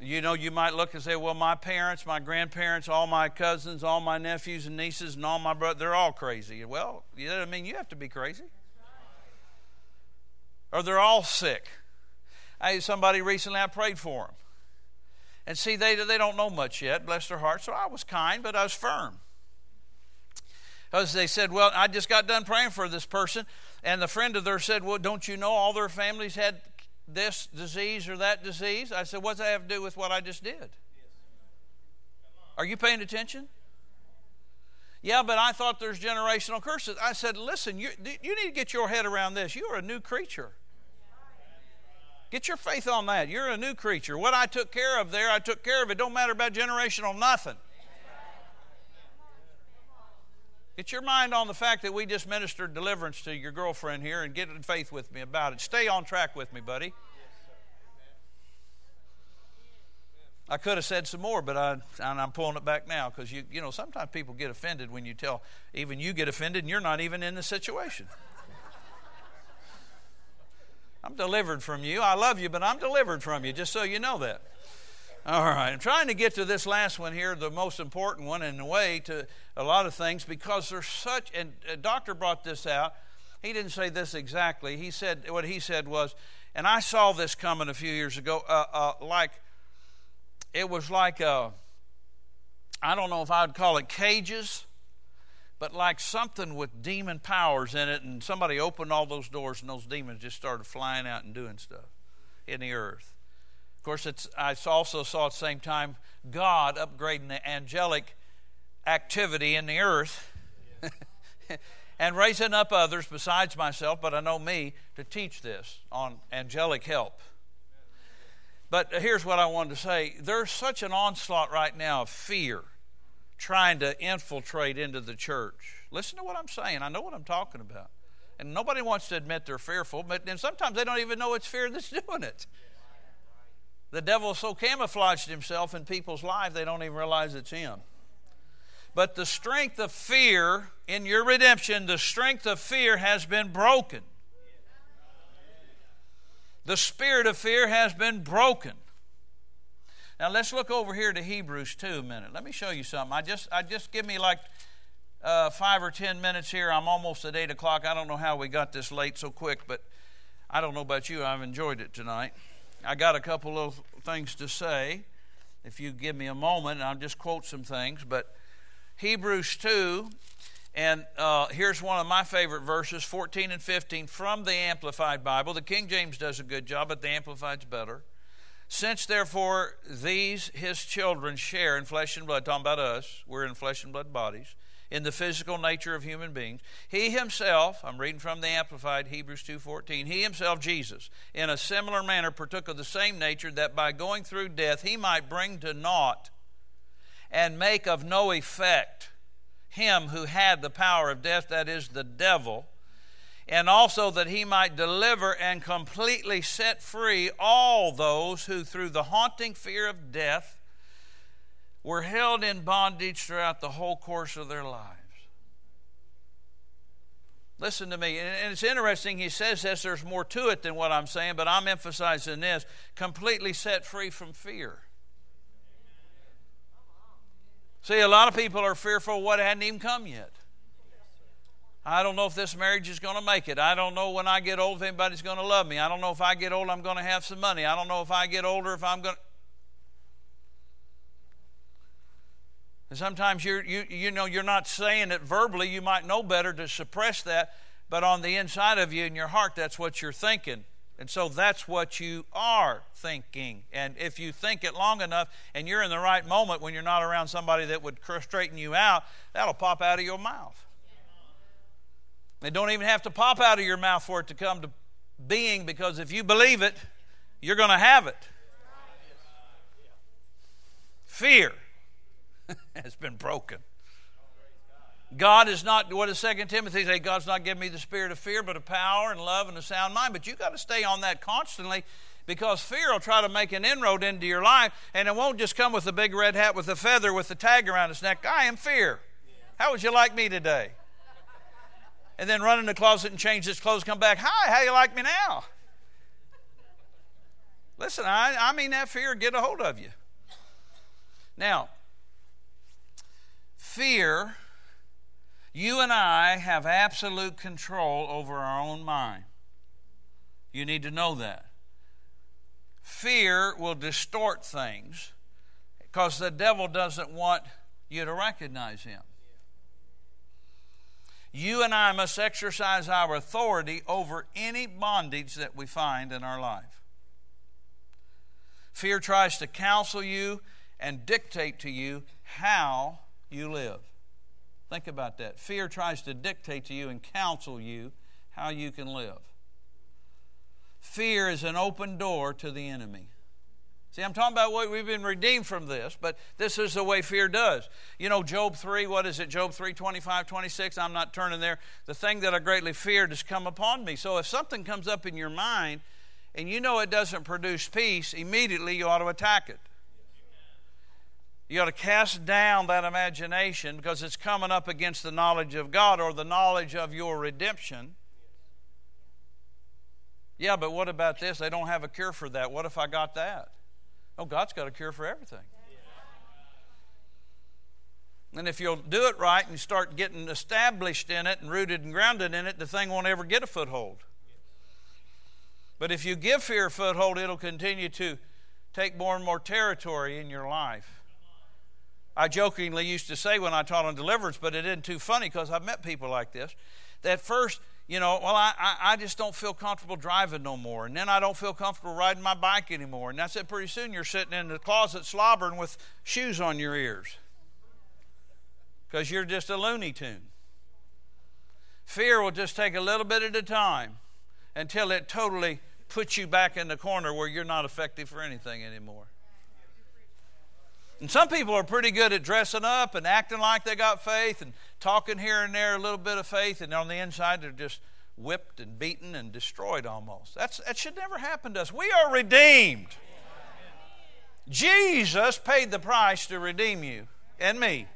You know, you might look and say, well, my parents, my grandparents, all my cousins, all my nephews and nieces, and all my brothers, they're all crazy. Well, you know what I mean? You have to be crazy. Or they're all sick. I somebody recently, I prayed for them. And see, they, they don't know much yet, bless their hearts. So I was kind, but I was firm. Because they said, well, I just got done praying for this person, and the friend of theirs said, Well, don't you know all their families had this disease or that disease? I said, What's that have to do with what I just did? Are you paying attention? Yeah, but I thought there's generational curses. I said, Listen, you, you need to get your head around this. You are a new creature. Get your faith on that. You're a new creature. What I took care of there, I took care of it. Don't matter about generational nothing. Get your mind on the fact that we just ministered deliverance to your girlfriend here and get in faith with me about it. Stay on track with me, buddy. I could have said some more, but I, and I'm pulling it back now because you, you know, sometimes people get offended when you tell, even you get offended and you're not even in the situation. I'm delivered from you. I love you, but I'm delivered from you, just so you know that. All right, I'm trying to get to this last one here, the most important one in a way to a lot of things because there's such, and a doctor brought this out. He didn't say this exactly. He said, what he said was, and I saw this coming a few years ago, uh, uh, like, it was like, uh, I don't know if I'd call it cages, but like something with demon powers in it, and somebody opened all those doors, and those demons just started flying out and doing stuff in the earth. Of course, it's, I also saw at the same time God upgrading the angelic activity in the earth and raising up others besides myself, but I know me, to teach this on angelic help. But here's what I wanted to say. There's such an onslaught right now of fear trying to infiltrate into the church. Listen to what I'm saying. I know what I'm talking about. And nobody wants to admit they're fearful, but then sometimes they don't even know it's fear that's doing it. The devil so camouflaged himself in people's lives they don't even realize it's him. But the strength of fear in your redemption, the strength of fear has been broken. The spirit of fear has been broken. Now let's look over here to Hebrews 2 a minute. Let me show you something. I just I just give me like uh, five or ten minutes here. I'm almost at eight o'clock. I don't know how we got this late so quick, but I don't know about you. I've enjoyed it tonight. I got a couple of things to say. If you give me a moment, I'll just quote some things. But Hebrews 2, and uh, here's one of my favorite verses 14 and 15 from the Amplified Bible. The King James does a good job, but the Amplified's better. Since therefore these his children share in flesh and blood, talking about us, we're in flesh and blood bodies, in the physical nature of human beings, he himself, I'm reading from the Amplified Hebrews 2:14, he himself Jesus, in a similar manner partook of the same nature that by going through death he might bring to naught and make of no effect him who had the power of death, that is, the devil, and also that he might deliver and completely set free all those who, through the haunting fear of death, were held in bondage throughout the whole course of their lives. Listen to me, and it's interesting he says this, there's more to it than what I'm saying, but I'm emphasizing this completely set free from fear. See, a lot of people are fearful what hadn't even come yet. I don't know if this marriage is going to make it. I don't know when I get old if anybody's going to love me. I don't know if I get old I'm going to have some money. I don't know if I get older if I'm going to. And sometimes you're, you, you know you're not saying it verbally. You might know better to suppress that, but on the inside of you in your heart, that's what you're thinking. And so that's what you are thinking. And if you think it long enough and you're in the right moment when you're not around somebody that would straighten you out, that'll pop out of your mouth. It don't even have to pop out of your mouth for it to come to being because if you believe it, you're going to have it. Fear has been broken. God is not, what does 2 Timothy say? God's not giving me the spirit of fear, but of power and love and a sound mind. But you've got to stay on that constantly because fear will try to make an inroad into your life, and it won't just come with a big red hat with a feather with the tag around its neck. I am fear. How would you like me today? And then run in the closet and change his clothes, come back. Hi, how you like me now? Listen, I, I mean that fear get a hold of you. Now, fear you and I have absolute control over our own mind. You need to know that. Fear will distort things because the devil doesn't want you to recognize him. You and I must exercise our authority over any bondage that we find in our life. Fear tries to counsel you and dictate to you how you live. Think about that. Fear tries to dictate to you and counsel you how you can live. Fear is an open door to the enemy. See, I'm talking about what we've been redeemed from this, but this is the way fear does. You know, Job 3, what is it? Job 3, 25, 26. I'm not turning there. The thing that I greatly feared has come upon me. So if something comes up in your mind and you know it doesn't produce peace, immediately you ought to attack it. You ought to cast down that imagination because it's coming up against the knowledge of God or the knowledge of your redemption. Yeah, but what about this? They don't have a cure for that. What if I got that? Oh, God's got a cure for everything. And if you'll do it right and start getting established in it and rooted and grounded in it, the thing won't ever get a foothold. But if you give fear a foothold, it'll continue to take more and more territory in your life. I jokingly used to say when I taught on deliverance, but it isn't too funny because I've met people like this, that first you know, well, I, I, just don't feel comfortable driving no more. And then I don't feel comfortable riding my bike anymore. And that's it, pretty soon you're sitting in the closet slobbering with shoes on your ears because you're just a Looney Tune. Fear will just take a little bit at a time until it totally puts you back in the corner where you're not effective for anything anymore. And some people are pretty good at dressing up and acting like they got faith and talking here and there a little bit of faith, and on the inside they're just whipped and beaten and destroyed almost. That's, that should never happen to us. We are redeemed. Jesus paid the price to redeem you and me.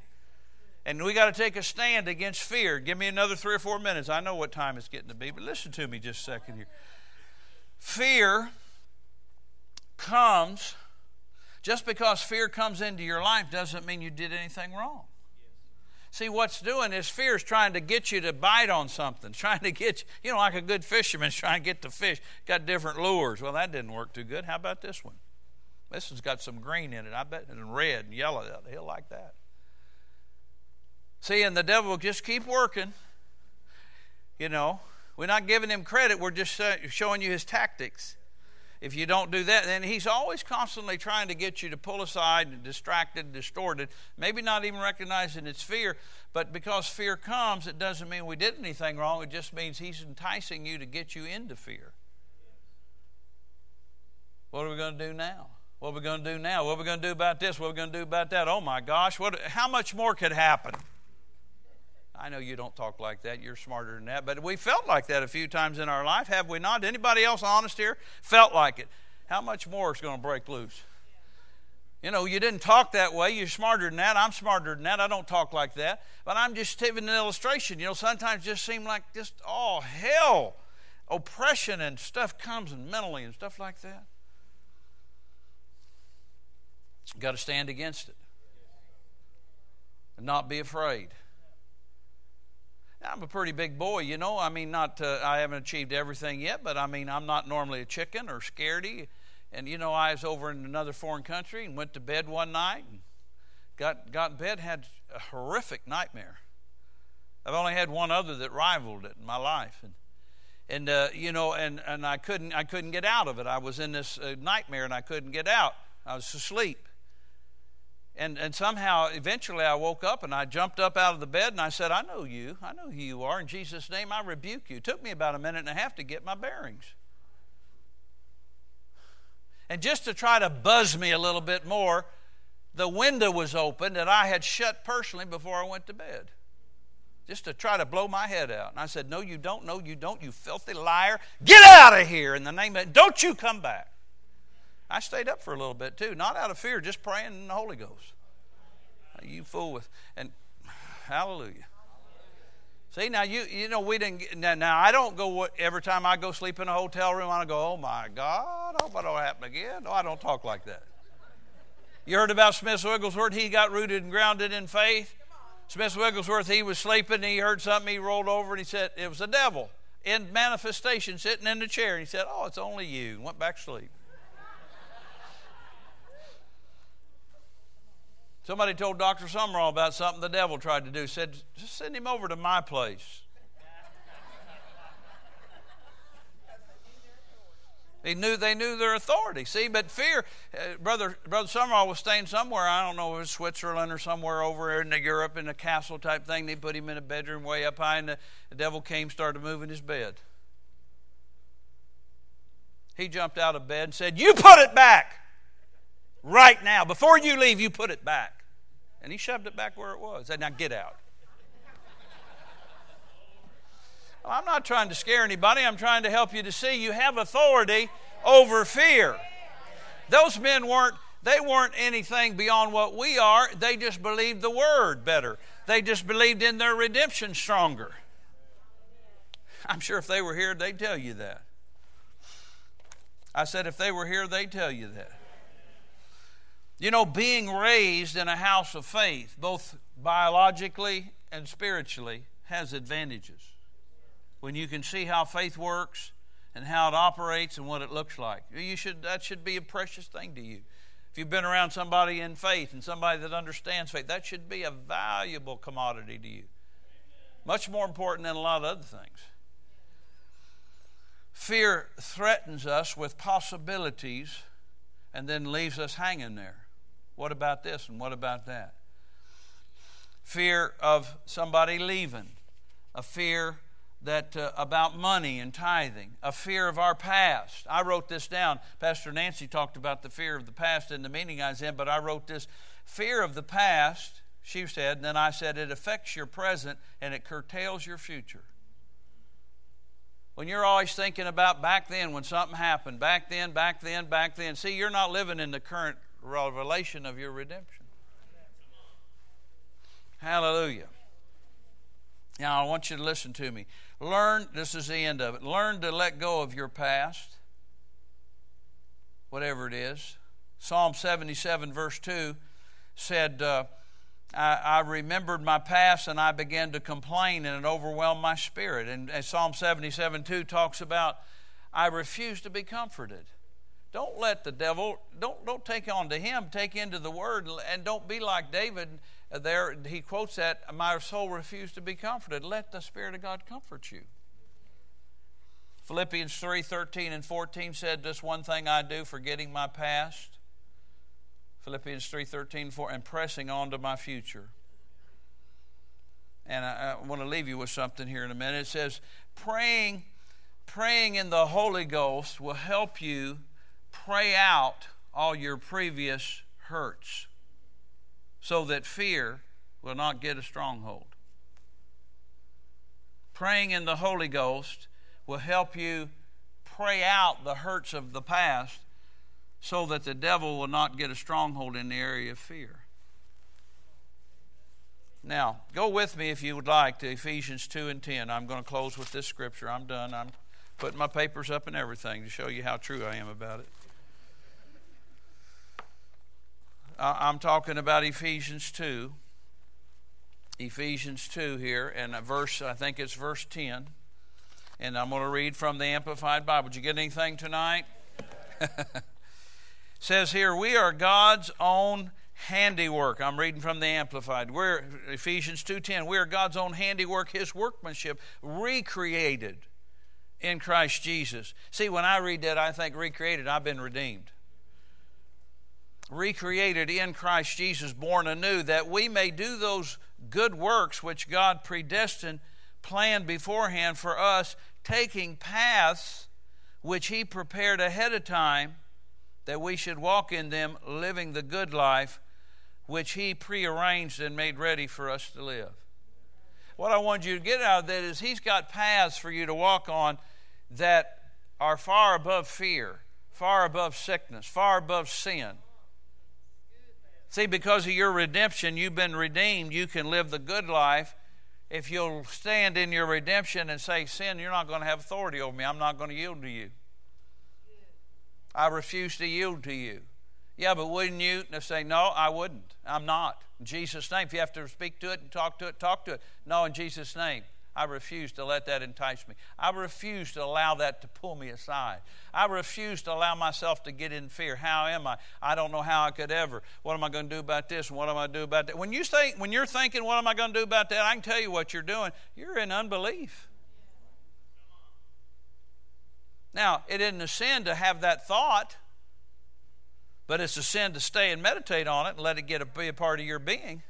And we got to take a stand against fear. Give me another three or four minutes. I know what time it's getting to be, but listen to me just a second here. Fear comes, just because fear comes into your life doesn't mean you did anything wrong. See, what's doing is fear is trying to get you to bite on something, trying to get you, you know, like a good fisherman's trying to get the fish. Got different lures. Well, that didn't work too good. How about this one? This one's got some green in it. I bet, and red and yellow. He'll like that. See, and the devil just keep working. You know, we're not giving him credit, we're just showing you his tactics. If you don't do that, then he's always constantly trying to get you to pull aside and distracted, distorted, maybe not even recognizing it's fear. But because fear comes, it doesn't mean we did anything wrong. It just means he's enticing you to get you into fear. What are we going to do now? What are we going to do now? What are we going to do about this? What are we going to do about that? Oh my gosh, what, how much more could happen? I know you don't talk like that. You're smarter than that. But we felt like that a few times in our life, have we not? Anybody else honest here? Felt like it. How much more is going to break loose? You know, you didn't talk that way. You're smarter than that. I'm smarter than that. I don't talk like that. But I'm just giving an illustration. You know, sometimes just seem like just, oh, hell. Oppression and stuff comes and mentally and stuff like that. Got to stand against it and not be afraid. I'm a pretty big boy, you know. I mean, not uh, I haven't achieved everything yet, but I mean, I'm not normally a chicken or scaredy. And you know, I was over in another foreign country and went to bed one night and got got in bed, had a horrific nightmare. I've only had one other that rivaled it in my life, and and uh, you know, and and I couldn't I couldn't get out of it. I was in this uh, nightmare and I couldn't get out. I was asleep. And, and somehow, eventually, I woke up and I jumped up out of the bed and I said, I know you. I know who you are. In Jesus' name, I rebuke you. It took me about a minute and a half to get my bearings. And just to try to buzz me a little bit more, the window was open that I had shut personally before I went to bed. Just to try to blow my head out. And I said, No, you don't. No, you don't. You filthy liar. Get out of here in the name of, don't you come back. I stayed up for a little bit too, not out of fear, just praying in the Holy Ghost. You fool with and hallelujah. See now you you know we didn't now, now I don't go every time I go sleep in a hotel room I go oh my God I hope I don't happen again. No, I don't talk like that. You heard about Smith Wigglesworth? He got rooted and grounded in faith. Smith Wigglesworth, he was sleeping and he heard something. He rolled over and he said it was the devil in manifestation sitting in the chair. And he said, "Oh, it's only you." And went back to sleep. Somebody told Dr. Sumrall about something the devil tried to do. Said, just send him over to my place. He knew they knew their authority. See, but fear, uh, brother brother Sumrall was staying somewhere. I don't know, if it was Switzerland or somewhere over in Europe in a castle type thing. They put him in a bedroom way up high, and the, the devil came, started moving his bed. He jumped out of bed and said, "You put it back right now. Before you leave, you put it back." And he shoved it back where it was. Said, now get out. well, I'm not trying to scare anybody. I'm trying to help you to see you have authority over fear. Those men weren't they weren't anything beyond what we are. They just believed the word better. They just believed in their redemption stronger. I'm sure if they were here, they'd tell you that. I said, if they were here, they'd tell you that. You know, being raised in a house of faith, both biologically and spiritually, has advantages. When you can see how faith works and how it operates and what it looks like, you should, that should be a precious thing to you. If you've been around somebody in faith and somebody that understands faith, that should be a valuable commodity to you. Much more important than a lot of other things. Fear threatens us with possibilities and then leaves us hanging there. What about this and what about that? Fear of somebody leaving, a fear that uh, about money and tithing, a fear of our past. I wrote this down. Pastor Nancy talked about the fear of the past in the meeting I was in, but I wrote this fear of the past, she said, and then I said it affects your present and it curtails your future. When you're always thinking about back then when something happened, back then, back then, back then. See, you're not living in the current revelation of your redemption. Hallelujah. Now, I want you to listen to me. Learn, this is the end of it. Learn to let go of your past, whatever it is. Psalm 77, verse 2 said, uh, I, I, remembered my past and I began to complain and it overwhelmed my spirit. And, and Psalm 77 2 talks about, I refuse to be comforted. Don't let the devil, don't, don't take on to him, take into the word, and don't be like David there. He quotes that, My soul refused to be comforted. Let the Spirit of God comfort you. Philippians 3 13 and 14 said, This one thing I do, forgetting my past Philippians 3 13, 4, and pressing on to my future. And I, I want to leave you with something here in a minute. It says, praying, praying in the Holy Ghost will help you pray out all your previous hurts so that fear will not get a stronghold. Praying in the Holy Ghost will help you pray out the hurts of the past so that the devil will not get a stronghold in the area of fear. Now, go with me if you would like to Ephesians 2 and 10. I'm going to close with this scripture. I'm done. I'm putting my papers up and everything to show you how true I am about it. I'm talking about Ephesians 2. Ephesians 2 here, and a verse, I think it's verse 10. And I'm going to read from the Amplified Bible. Did you get anything tonight? says here, we are God's own handiwork. I'm reading from the Amplified. We're Ephesians 2:10. We are God's own handiwork, his workmanship, recreated in Christ Jesus. See, when I read that, I think recreated, I've been redeemed. Recreated in Christ Jesus, born anew, that we may do those good works which God predestined, planned beforehand for us, taking paths which He prepared ahead of time that we should walk in them, living the good life which He prearranged and made ready for us to live. What I want you to get out of that is He's got paths for you to walk on that are far above fear, far above sickness, far above sin. See, because of your redemption, you've been redeemed. You can live the good life. If you'll stand in your redemption and say, Sin, you're not going to have authority over me. I'm not going to yield to you. I refuse to yield to you. Yeah, but wouldn't you? Say, No, I wouldn't. I'm not. In Jesus' name. If you have to speak to it and talk to it, talk to it. No, in Jesus' name. I refuse to let that entice me. I refuse to allow that to pull me aside. I refuse to allow myself to get in fear. How am I? I don't know how I could ever. What am I going to do about this? What am I going to do about that? When you think, when you're thinking, what am I going to do about that? I can tell you what you're doing. You're in unbelief. Now, it isn't a sin to have that thought, but it's a sin to stay and meditate on it and let it get a, be a part of your being.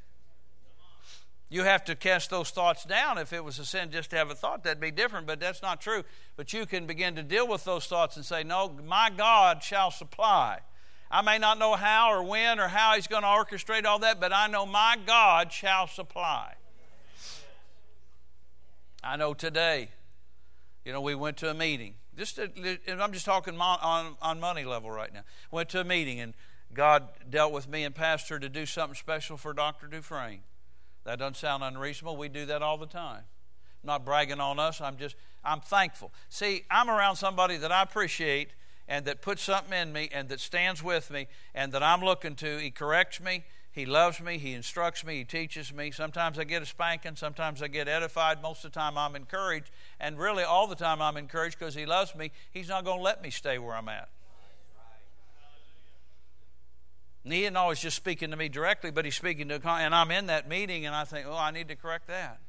You have to cast those thoughts down. If it was a sin just to have a thought, that'd be different, but that's not true. But you can begin to deal with those thoughts and say, No, my God shall supply. I may not know how or when or how He's going to orchestrate all that, but I know my God shall supply. I know today, you know, we went to a meeting just to, I'm just talking on, on money level right now. Went to a meeting and God dealt with me and Pastor to do something special for Dr. Dufresne. That doesn't sound unreasonable. We do that all the time. I'm not bragging on us. I'm just I'm thankful. See, I'm around somebody that I appreciate and that puts something in me and that stands with me and that I'm looking to. He corrects me. He loves me. He instructs me. He teaches me. Sometimes I get a spanking. Sometimes I get edified. Most of the time I'm encouraged. And really, all the time I'm encouraged because He loves me. He's not going to let me stay where I'm at. And he isn't always just speaking to me directly, but he's speaking to, a and I'm in that meeting and I think, oh, I need to correct that.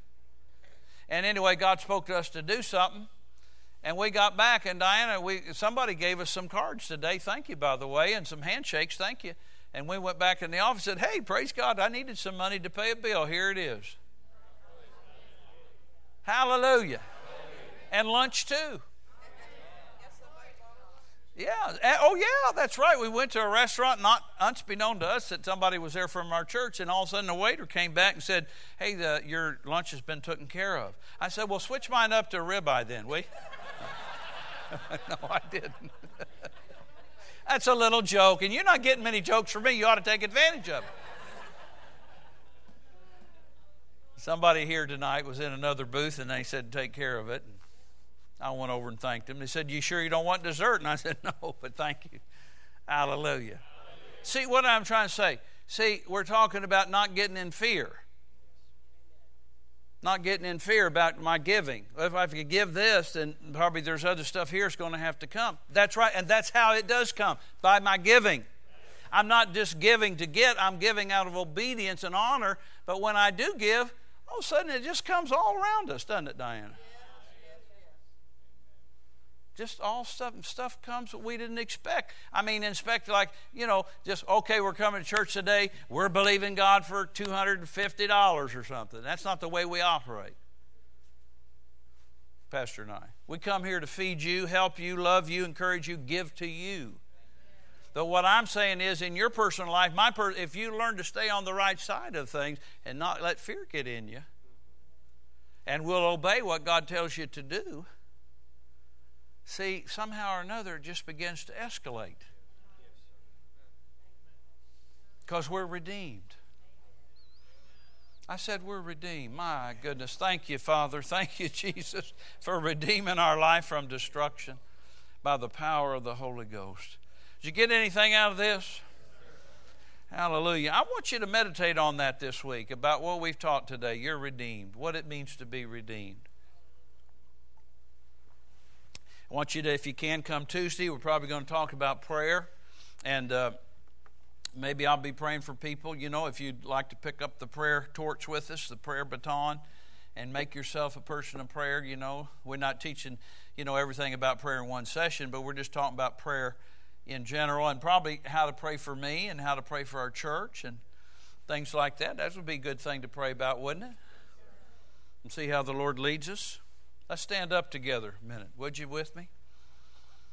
And anyway, God spoke to us to do something. And we got back, and Diana, we somebody gave us some cards today. Thank you, by the way, and some handshakes. Thank you. And we went back in the office and said, Hey, praise God, I needed some money to pay a bill. Here it is. Hallelujah. And lunch too. Yeah. Eh, oh, yeah, that's right. We went to a restaurant, not unbeknown to us that somebody was there from our church, and all of a sudden the waiter came back and said, Hey, the, your lunch has been taken care of. I said, Well, switch mine up to a ribeye then, we? no, I didn't. that's a little joke, and you're not getting many jokes from me. You ought to take advantage of it. Somebody here tonight was in another booth, and they said, Take care of it. I went over and thanked him. They said, You sure you don't want dessert? And I said, No, but thank you. Hallelujah. Hallelujah. See what I'm trying to say? See, we're talking about not getting in fear. Not getting in fear about my giving. If I could give this, then probably there's other stuff here that's going to have to come. That's right, and that's how it does come by my giving. I'm not just giving to get, I'm giving out of obedience and honor. But when I do give, all of a sudden it just comes all around us, doesn't it, Diana? Just all stuff stuff comes that we didn't expect. I mean, expect like you know, just okay, we're coming to church today. We're believing God for two hundred and fifty dollars or something. That's not the way we operate. Pastor and I, we come here to feed you, help you, love you, encourage you, give to you. But what I'm saying is, in your personal life, my per- if you learn to stay on the right side of things and not let fear get in you, and will obey what God tells you to do see, somehow or another it just begins to escalate. Because we're redeemed. I said, We're redeemed. My goodness. Thank you, Father. Thank you, Jesus, for redeeming our life from destruction by the power of the Holy Ghost. Did you get anything out of this? Hallelujah. I want you to meditate on that this week about what we've taught today. You're redeemed, what it means to be redeemed. I want you to, if you can, come Tuesday. We're probably going to talk about prayer. And uh, maybe I'll be praying for people. You know, if you'd like to pick up the prayer torch with us, the prayer baton, and make yourself a person of prayer, you know, we're not teaching, you know, everything about prayer in one session, but we're just talking about prayer in general and probably how to pray for me and how to pray for our church and things like that. That would be a good thing to pray about, wouldn't it? And see how the Lord leads us. Let's stand up together a minute. Would you with me?